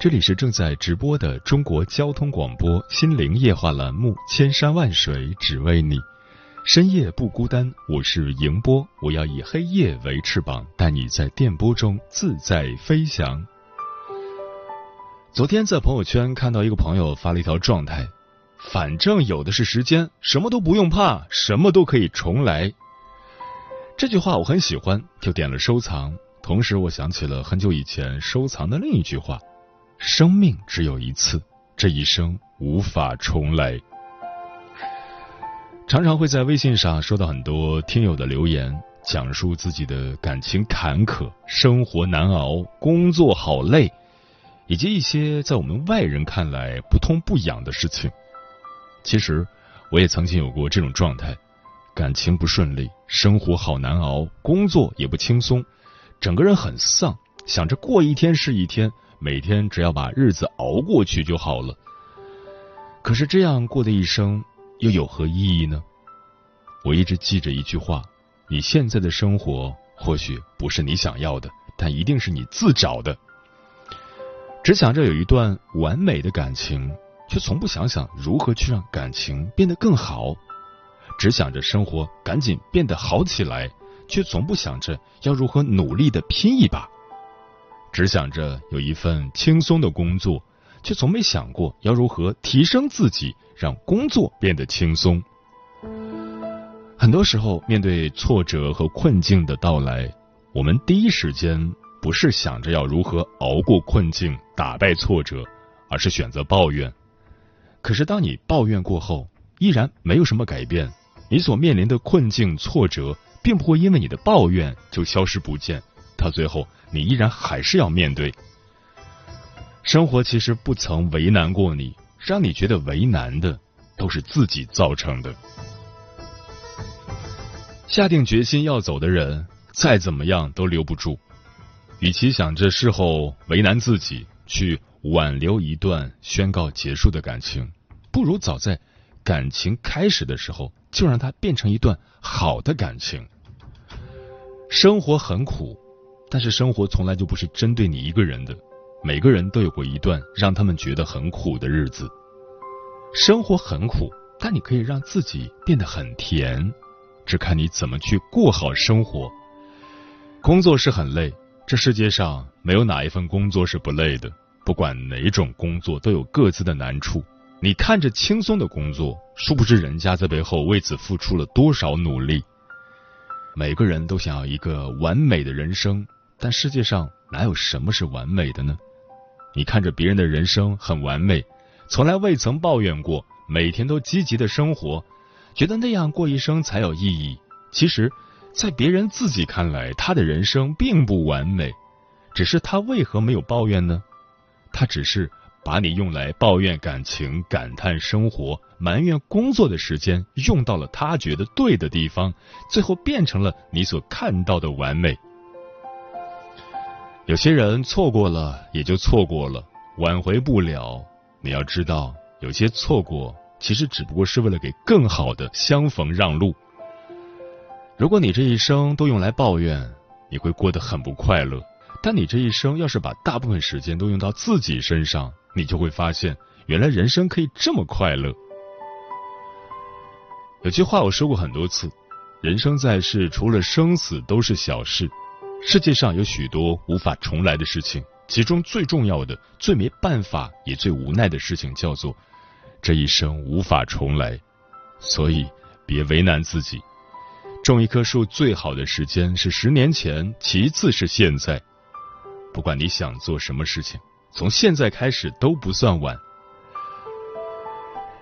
这里是正在直播的中国交通广播心灵夜话栏目《千山万水只为你》，深夜不孤单。我是迎波，我要以黑夜为翅膀，带你在电波中自在飞翔。昨天在朋友圈看到一个朋友发了一条状态：反正有的是时间，什么都不用怕，什么都可以重来。这句话我很喜欢，就点了收藏。同时，我想起了很久以前收藏的另一句话。生命只有一次，这一生无法重来。常常会在微信上收到很多听友的留言，讲述自己的感情坎坷、生活难熬、工作好累，以及一些在我们外人看来不痛不痒的事情。其实，我也曾经有过这种状态：感情不顺利，生活好难熬，工作也不轻松，整个人很丧，想着过一天是一天。每天只要把日子熬过去就好了。可是这样过的一生又有何意义呢？我一直记着一句话：你现在的生活或许不是你想要的，但一定是你自找的。只想着有一段完美的感情，却从不想想如何去让感情变得更好；只想着生活赶紧变得好起来，却从不想着要如何努力的拼一把。只想着有一份轻松的工作，却从没想过要如何提升自己，让工作变得轻松。很多时候，面对挫折和困境的到来，我们第一时间不是想着要如何熬过困境、打败挫折，而是选择抱怨。可是，当你抱怨过后，依然没有什么改变，你所面临的困境、挫折，并不会因为你的抱怨就消失不见。到最后，你依然还是要面对。生活其实不曾为难过你，让你觉得为难的都是自己造成的。下定决心要走的人，再怎么样都留不住。与其想着事后为难自己，去挽留一段宣告结束的感情，不如早在感情开始的时候就让它变成一段好的感情。生活很苦。但是生活从来就不是针对你一个人的，每个人都有过一段让他们觉得很苦的日子。生活很苦，但你可以让自己变得很甜，只看你怎么去过好生活。工作是很累，这世界上没有哪一份工作是不累的，不管哪种工作都有各自的难处。你看着轻松的工作，殊不知人家在背后为此付出了多少努力。每个人都想要一个完美的人生。但世界上哪有什么是完美的呢？你看着别人的人生很完美，从来未曾抱怨过，每天都积极的生活，觉得那样过一生才有意义。其实，在别人自己看来，他的人生并不完美，只是他为何没有抱怨呢？他只是把你用来抱怨感情、感叹生活、埋怨工作的时间用到了他觉得对的地方，最后变成了你所看到的完美。有些人错过了也就错过了，挽回不了。你要知道，有些错过其实只不过是为了给更好的相逢让路。如果你这一生都用来抱怨，你会过得很不快乐。但你这一生要是把大部分时间都用到自己身上，你就会发现，原来人生可以这么快乐。有句话我说过很多次：人生在世，除了生死都是小事。世界上有许多无法重来的事情，其中最重要的、最没办法也最无奈的事情，叫做这一生无法重来。所以，别为难自己。种一棵树最好的时间是十年前，其次是现在。不管你想做什么事情，从现在开始都不算晚。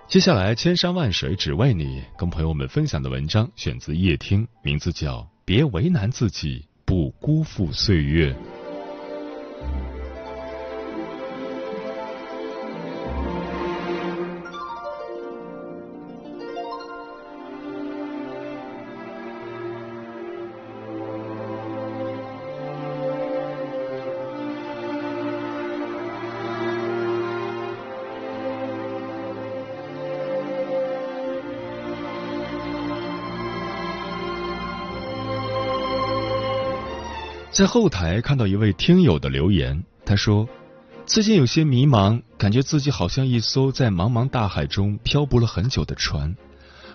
接下来，千山万水只为你，跟朋友们分享的文章选自叶听，名字叫《别为难自己，不辜负岁月》。在后台看到一位听友的留言，他说：“最近有些迷茫，感觉自己好像一艘在茫茫大海中漂泊了很久的船，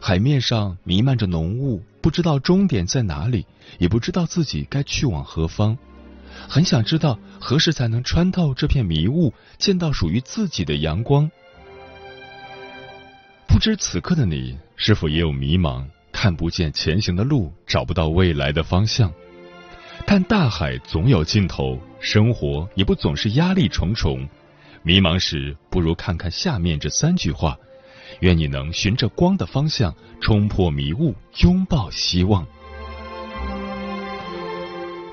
海面上弥漫着浓雾，不知道终点在哪里，也不知道自己该去往何方。很想知道何时才能穿透这片迷雾，见到属于自己的阳光。不知此刻的你是否也有迷茫，看不见前行的路，找不到未来的方向？”但大海总有尽头，生活也不总是压力重重。迷茫时，不如看看下面这三句话，愿你能循着光的方向冲破迷雾，拥抱希望。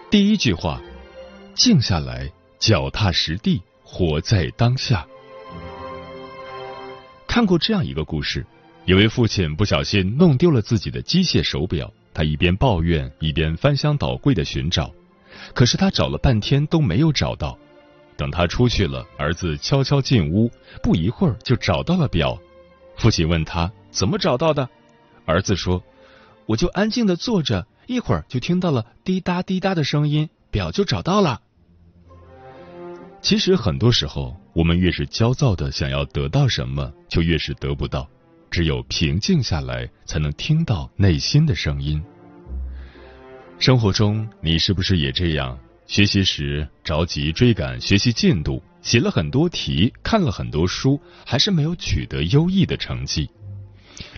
第一句话：静下来，脚踏实地，活在当下。看过这样一个故事，有位父亲不小心弄丢了自己的机械手表。他一边抱怨，一边翻箱倒柜的寻找，可是他找了半天都没有找到。等他出去了，儿子悄悄进屋，不一会儿就找到了表。父亲问他怎么找到的，儿子说：“我就安静的坐着，一会儿就听到了滴答滴答的声音，表就找到了。”其实很多时候，我们越是焦躁的想要得到什么，就越是得不到。只有平静下来，才能听到内心的声音。生活中，你是不是也这样？学习时着急追赶学习进度，写了很多题，看了很多书，还是没有取得优异的成绩。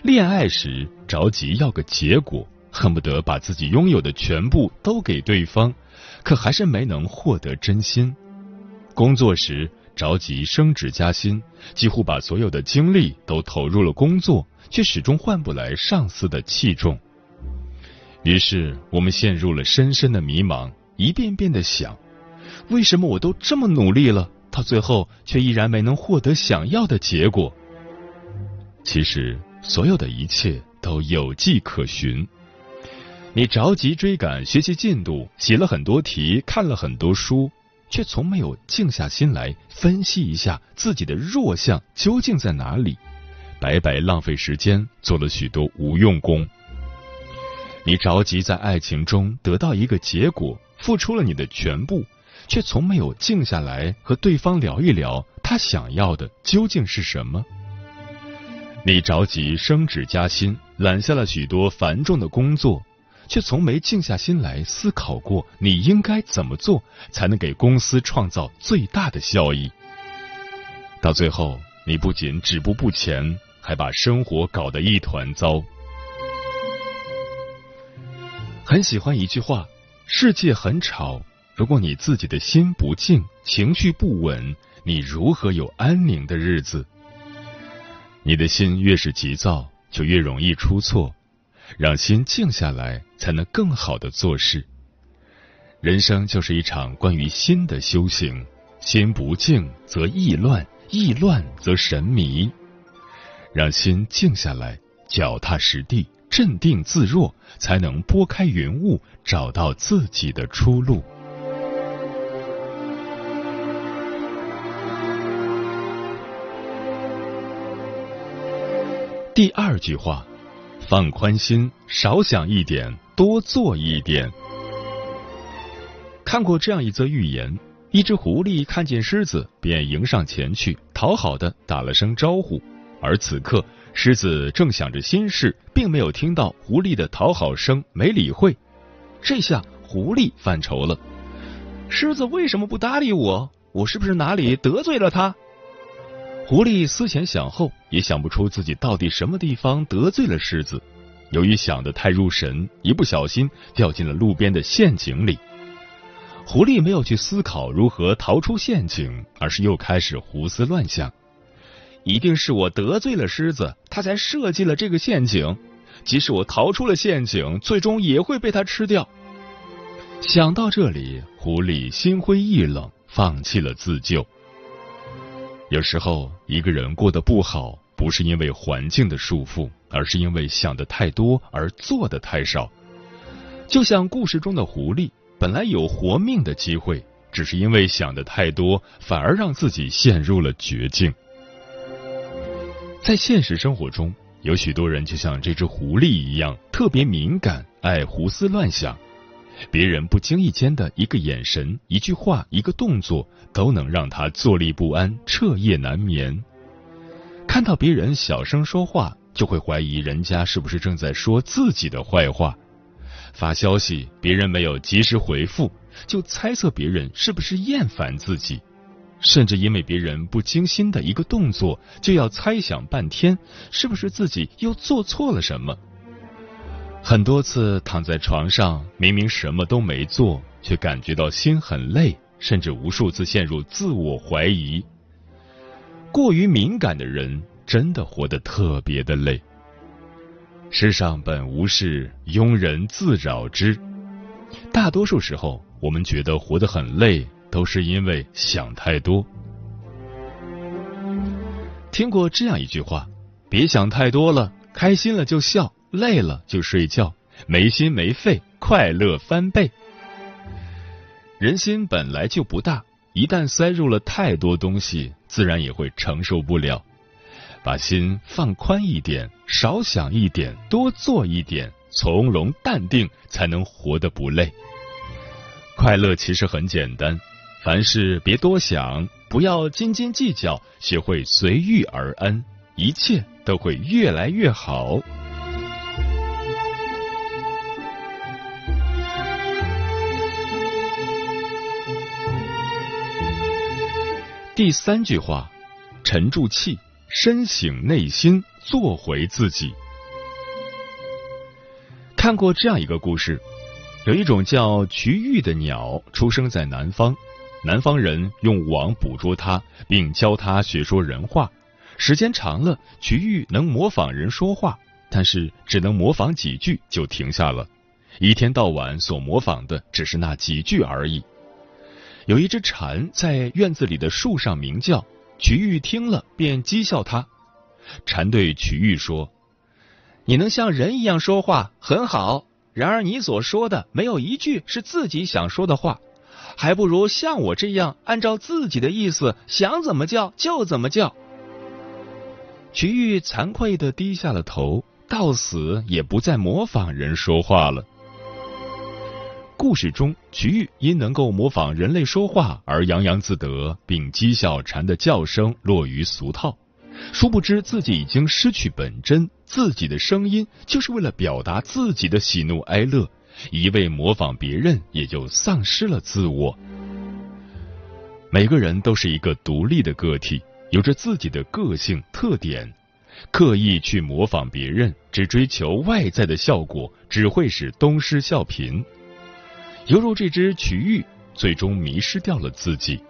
恋爱时着急要个结果，恨不得把自己拥有的全部都给对方，可还是没能获得真心。工作时。着急升职加薪，几乎把所有的精力都投入了工作，却始终换不来上司的器重。于是我们陷入了深深的迷茫，一遍遍的想：为什么我都这么努力了，到最后却依然没能获得想要的结果？其实，所有的一切都有迹可循。你着急追赶学习进度，写了很多题，看了很多书。却从没有静下心来分析一下自己的弱项究竟在哪里，白白浪费时间做了许多无用功。你着急在爱情中得到一个结果，付出了你的全部，却从没有静下来和对方聊一聊他想要的究竟是什么。你着急升职加薪，揽下了许多繁重的工作。却从没静下心来思考过，你应该怎么做才能给公司创造最大的效益。到最后，你不仅止步不前，还把生活搞得一团糟。很喜欢一句话：世界很吵，如果你自己的心不静，情绪不稳，你如何有安宁的日子？你的心越是急躁，就越容易出错。让心静下来，才能更好的做事。人生就是一场关于心的修行，心不静则意乱，意乱则神迷。让心静下来，脚踏实地，镇定自若，才能拨开云雾，找到自己的出路。第二句话。放宽心，少想一点，多做一点。看过这样一则寓言：一只狐狸看见狮子，便迎上前去，讨好的打了声招呼。而此刻，狮子正想着心事，并没有听到狐狸的讨好声，没理会。这下狐狸犯愁了：狮子为什么不搭理我？我是不是哪里得罪了他？狐狸思前想后，也想不出自己到底什么地方得罪了狮子。由于想得太入神，一不小心掉进了路边的陷阱里。狐狸没有去思考如何逃出陷阱，而是又开始胡思乱想。一定是我得罪了狮子，他才设计了这个陷阱。即使我逃出了陷阱，最终也会被他吃掉。想到这里，狐狸心灰意冷，放弃了自救。有时候，一个人过得不好，不是因为环境的束缚，而是因为想的太多而做的太少。就像故事中的狐狸，本来有活命的机会，只是因为想的太多，反而让自己陷入了绝境。在现实生活中，有许多人就像这只狐狸一样，特别敏感，爱胡思乱想。别人不经意间的一个眼神、一句话、一个动作，都能让他坐立不安、彻夜难眠。看到别人小声说话，就会怀疑人家是不是正在说自己的坏话；发消息，别人没有及时回复，就猜测别人是不是厌烦自己。甚至因为别人不经心的一个动作，就要猜想半天，是不是自己又做错了什么？很多次躺在床上，明明什么都没做，却感觉到心很累，甚至无数次陷入自我怀疑。过于敏感的人，真的活得特别的累。世上本无事，庸人自扰之。大多数时候，我们觉得活得很累，都是因为想太多。听过这样一句话：别想太多了，开心了就笑。累了就睡觉，没心没肺，快乐翻倍。人心本来就不大，一旦塞入了太多东西，自然也会承受不了。把心放宽一点，少想一点，多做一点，从容淡定，才能活得不累。快乐其实很简单，凡事别多想，不要斤斤计较，学会随遇而安，一切都会越来越好。第三句话，沉住气，深省内心，做回自己。看过这样一个故事，有一种叫瞿玉的鸟，出生在南方，南方人用网捕捉它，并教它学说人话。时间长了，瞿玉能模仿人说话，但是只能模仿几句就停下了，一天到晚所模仿的只是那几句而已。有一只蝉在院子里的树上鸣叫，瞿玉听了便讥笑它。蝉对瞿玉说：“你能像人一样说话很好，然而你所说的没有一句是自己想说的话，还不如像我这样按照自己的意思想怎么叫就怎么叫。”瞿玉惭愧的低下了头，到死也不再模仿人说话了。故事中，瞿玉因能够模仿人类说话而洋洋自得，并讥笑蝉的叫声落于俗套。殊不知自己已经失去本真，自己的声音就是为了表达自己的喜怒哀乐，一味模仿别人，也就丧失了自我。每个人都是一个独立的个体，有着自己的个性特点，刻意去模仿别人，只追求外在的效果，只会使东施效颦。犹如这只曲玉，最终迷失掉了自己。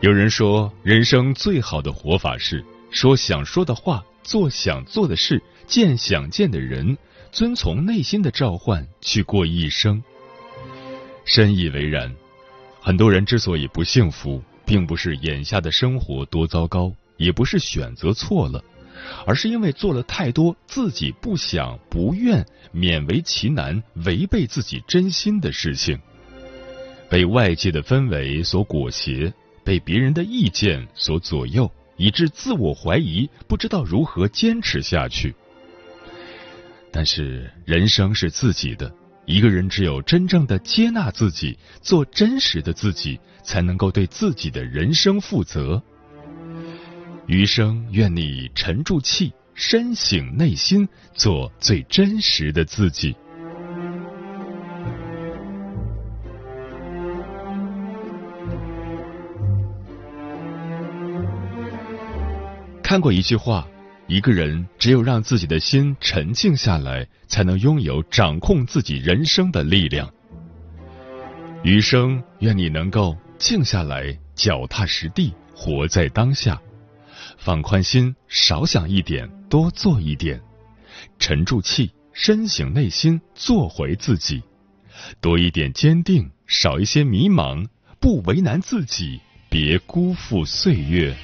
有人说，人生最好的活法是说想说的话，做想做的事，见想见的人，遵从内心的召唤去过一生。深以为然。很多人之所以不幸福，并不是眼下的生活多糟糕，也不是选择错了。而是因为做了太多自己不想、不愿、勉为其难、违背自己真心的事情，被外界的氛围所裹挟，被别人的意见所左右，以致自我怀疑，不知道如何坚持下去。但是人生是自己的，一个人只有真正的接纳自己，做真实的自己，才能够对自己的人生负责。余生，愿你沉住气，深省内心，做最真实的自己。看过一句话：一个人只有让自己的心沉静下来，才能拥有掌控自己人生的力量。余生，愿你能够静下来，脚踏实地，活在当下，放宽心，少想一点，多做一点，沉住气，深省内心，做回自己，多一点坚定，少一些迷茫，不为难自己，别辜负岁月。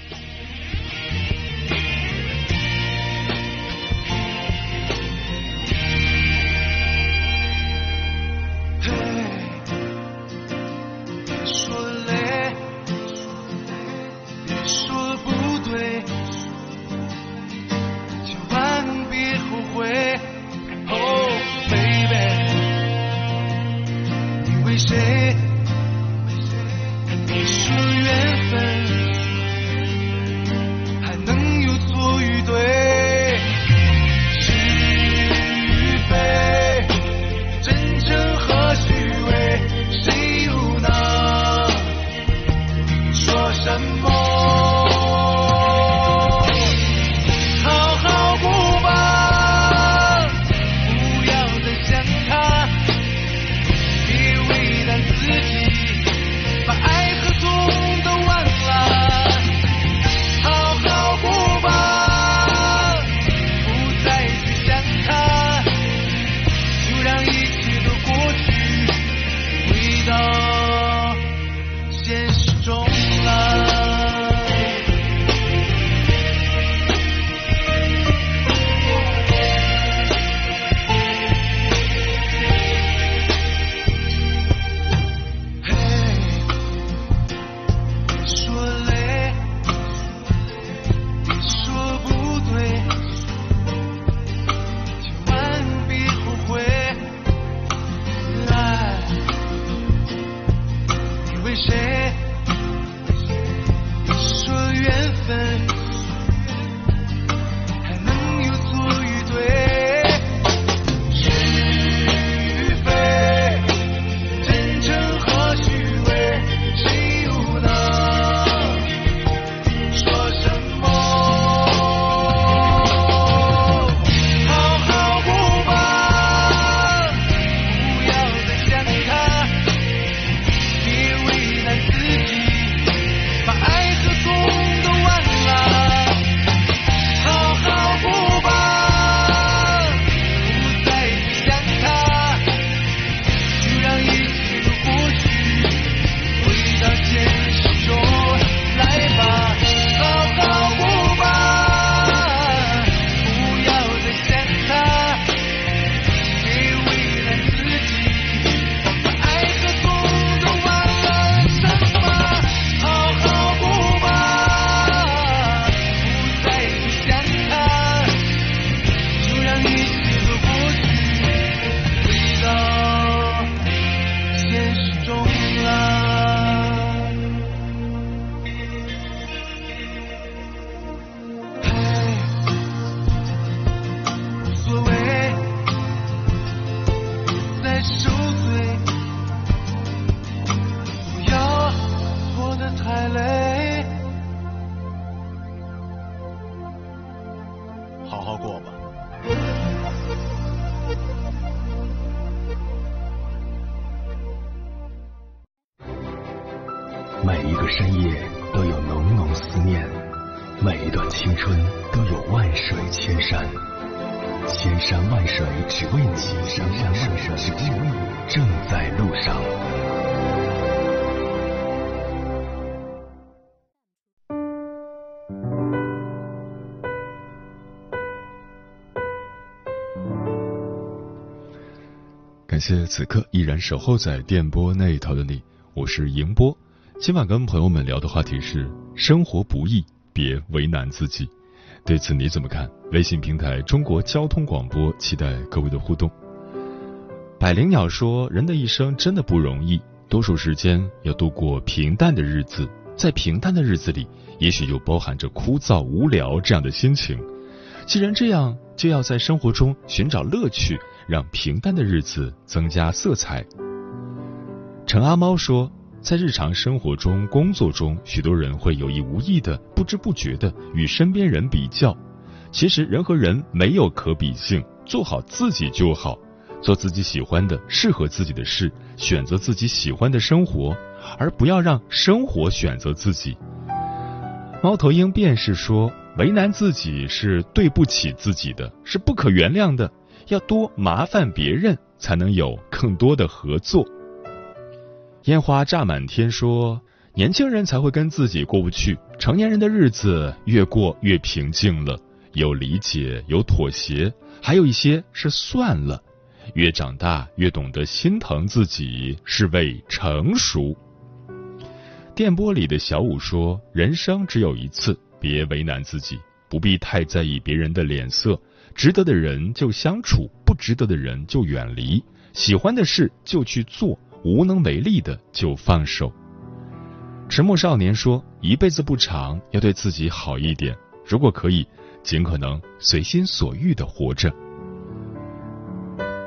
share. 每一个深夜都有浓浓思念，每一段青春都有万水千山，千山万水只为你，千山万水只为你，正在路上。感谢此刻依然守候在电波那头的你，我是迎波。今晚跟朋友们聊的话题是：生活不易，别为难自己。对此你怎么看？微信平台中国交通广播，期待各位的互动。百灵鸟说：人的一生真的不容易，多数时间要度过平淡的日子，在平淡的日子里，也许又包含着枯燥无聊这样的心情。既然这样，就要在生活中寻找乐趣，让平淡的日子增加色彩。陈阿猫说。在日常生活中、工作中，许多人会有意无意的、不知不觉的与身边人比较。其实人和人没有可比性，做好自己就好，做自己喜欢的、适合自己的事，选择自己喜欢的生活，而不要让生活选择自己。猫头鹰便是说，为难自己是对不起自己的，是不可原谅的。要多麻烦别人，才能有更多的合作。烟花炸满天，说年轻人才会跟自己过不去，成年人的日子越过越平静了。有理解，有妥协，还有一些是算了。越长大，越懂得心疼自己，是为成熟。电波里的小五说：“人生只有一次，别为难自己，不必太在意别人的脸色。值得的人就相处，不值得的人就远离。喜欢的事就去做，无能为力的就放手。”迟暮少年说：“一辈子不长，要对自己好一点。如果可以。”尽可能随心所欲的活着。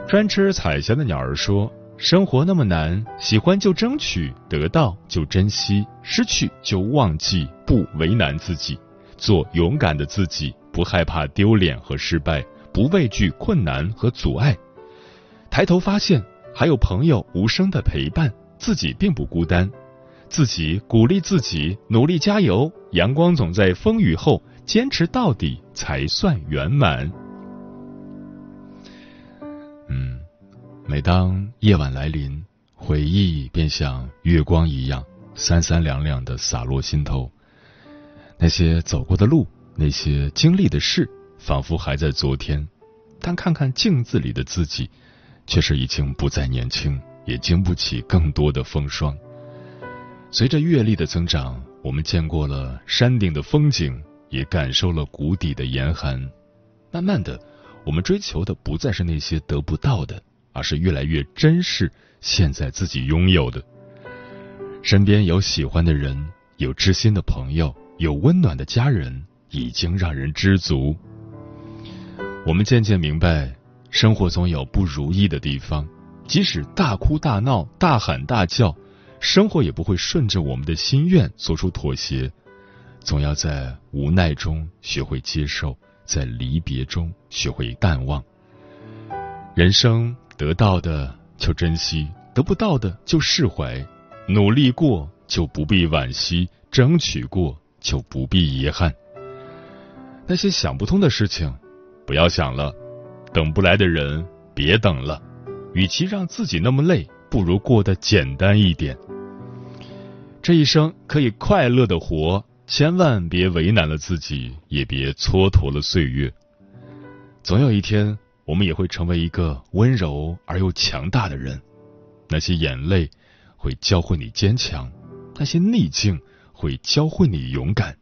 专吃彩霞的鸟儿说：“生活那么难，喜欢就争取，得到就珍惜，失去就忘记，不为难自己，做勇敢的自己，不害怕丢脸和失败，不畏惧困难和阻碍。抬头发现还有朋友无声的陪伴，自己并不孤单，自己鼓励自己，努力加油。阳光总在风雨后。”坚持到底才算圆满。嗯，每当夜晚来临，回忆便像月光一样，三三两两的洒落心头。那些走过的路，那些经历的事，仿佛还在昨天，但看看镜子里的自己，却是已经不再年轻，也经不起更多的风霜。随着阅历的增长，我们见过了山顶的风景。也感受了谷底的严寒，慢慢的，我们追求的不再是那些得不到的，而是越来越珍视现在自己拥有的。身边有喜欢的人，有知心的朋友，有温暖的家人，已经让人知足。我们渐渐明白，生活总有不如意的地方，即使大哭大闹、大喊大叫，生活也不会顺着我们的心愿做出妥协。总要在无奈中学会接受，在离别中学会淡忘。人生得到的就珍惜，得不到的就释怀。努力过就不必惋惜，争取过就不必遗憾。那些想不通的事情，不要想了；等不来的人，别等了。与其让自己那么累，不如过得简单一点。这一生可以快乐的活。千万别为难了自己，也别蹉跎了岁月。总有一天，我们也会成为一个温柔而又强大的人。那些眼泪会教会你坚强，那些逆境会教会你勇敢。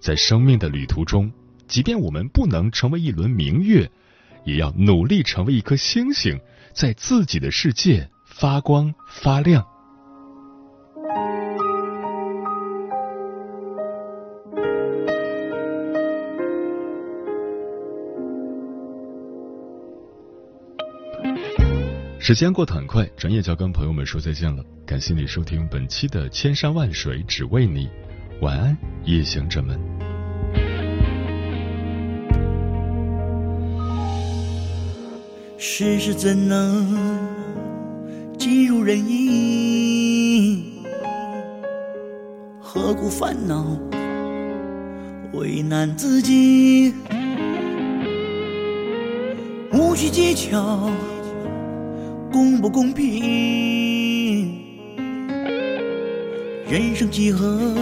在生命的旅途中，即便我们不能成为一轮明月，也要努力成为一颗星星，在自己的世界发光发亮。时间过得很快，转眼就要跟朋友们说再见了。感谢你收听本期的《千山万水只为你》，晚安，夜行者们。世事怎能尽如人意？何苦烦恼为难自己？无需技巧。公不公平？人生几何，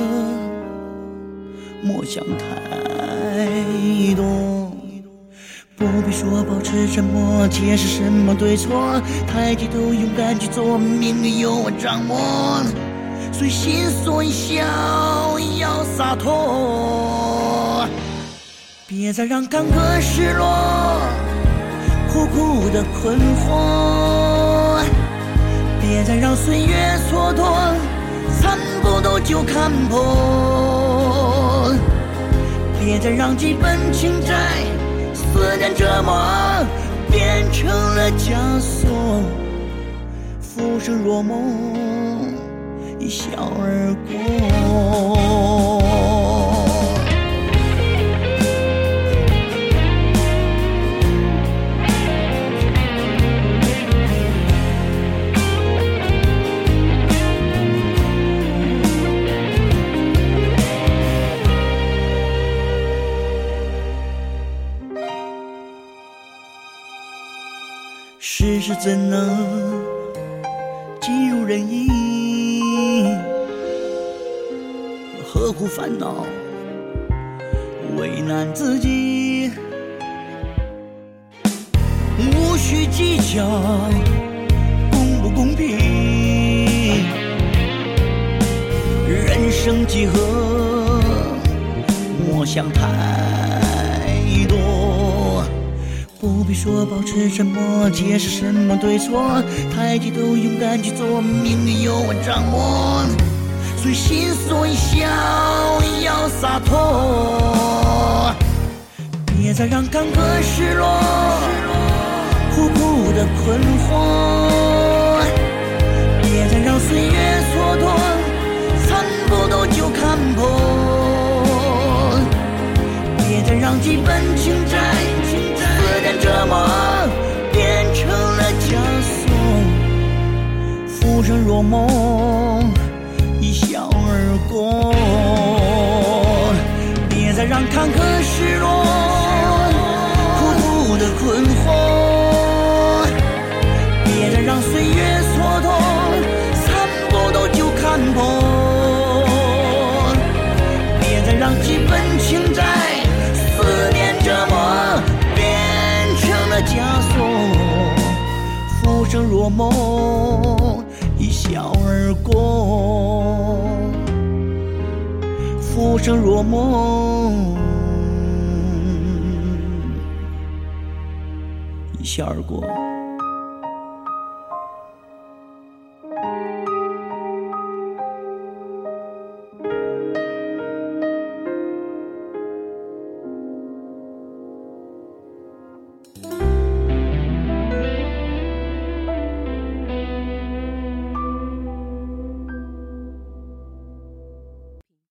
莫想太多。不必说保持沉默，解释什么对错。抬起头，勇敢去做，命运由我掌握。随心所欲，逍遥洒脱。别再让坎坷失落，苦苦的困惑。别再让岁月蹉跎，参不透就看破。别再让几本情债，思念折磨，变成了枷锁。浮生若梦，一笑而过。怎能尽如人意？何苦烦恼为难自己？无需计较公不公平，人生几何，莫想太多。不必说保持沉默，解释什么对错，太极都勇敢去做，命运由我掌握。随心所欲，逍遥洒脱，别再让坎坷失落，苦苦的困惑，别再让岁月蹉跎，参不透就看破，别再让几本情债。思念折磨变成了枷锁，浮生若梦，一笑而过。别再让坎坷失落，苦苦的困惑。别再让岁月蹉跎，参不透就看破。我。浮生若梦，一笑而过。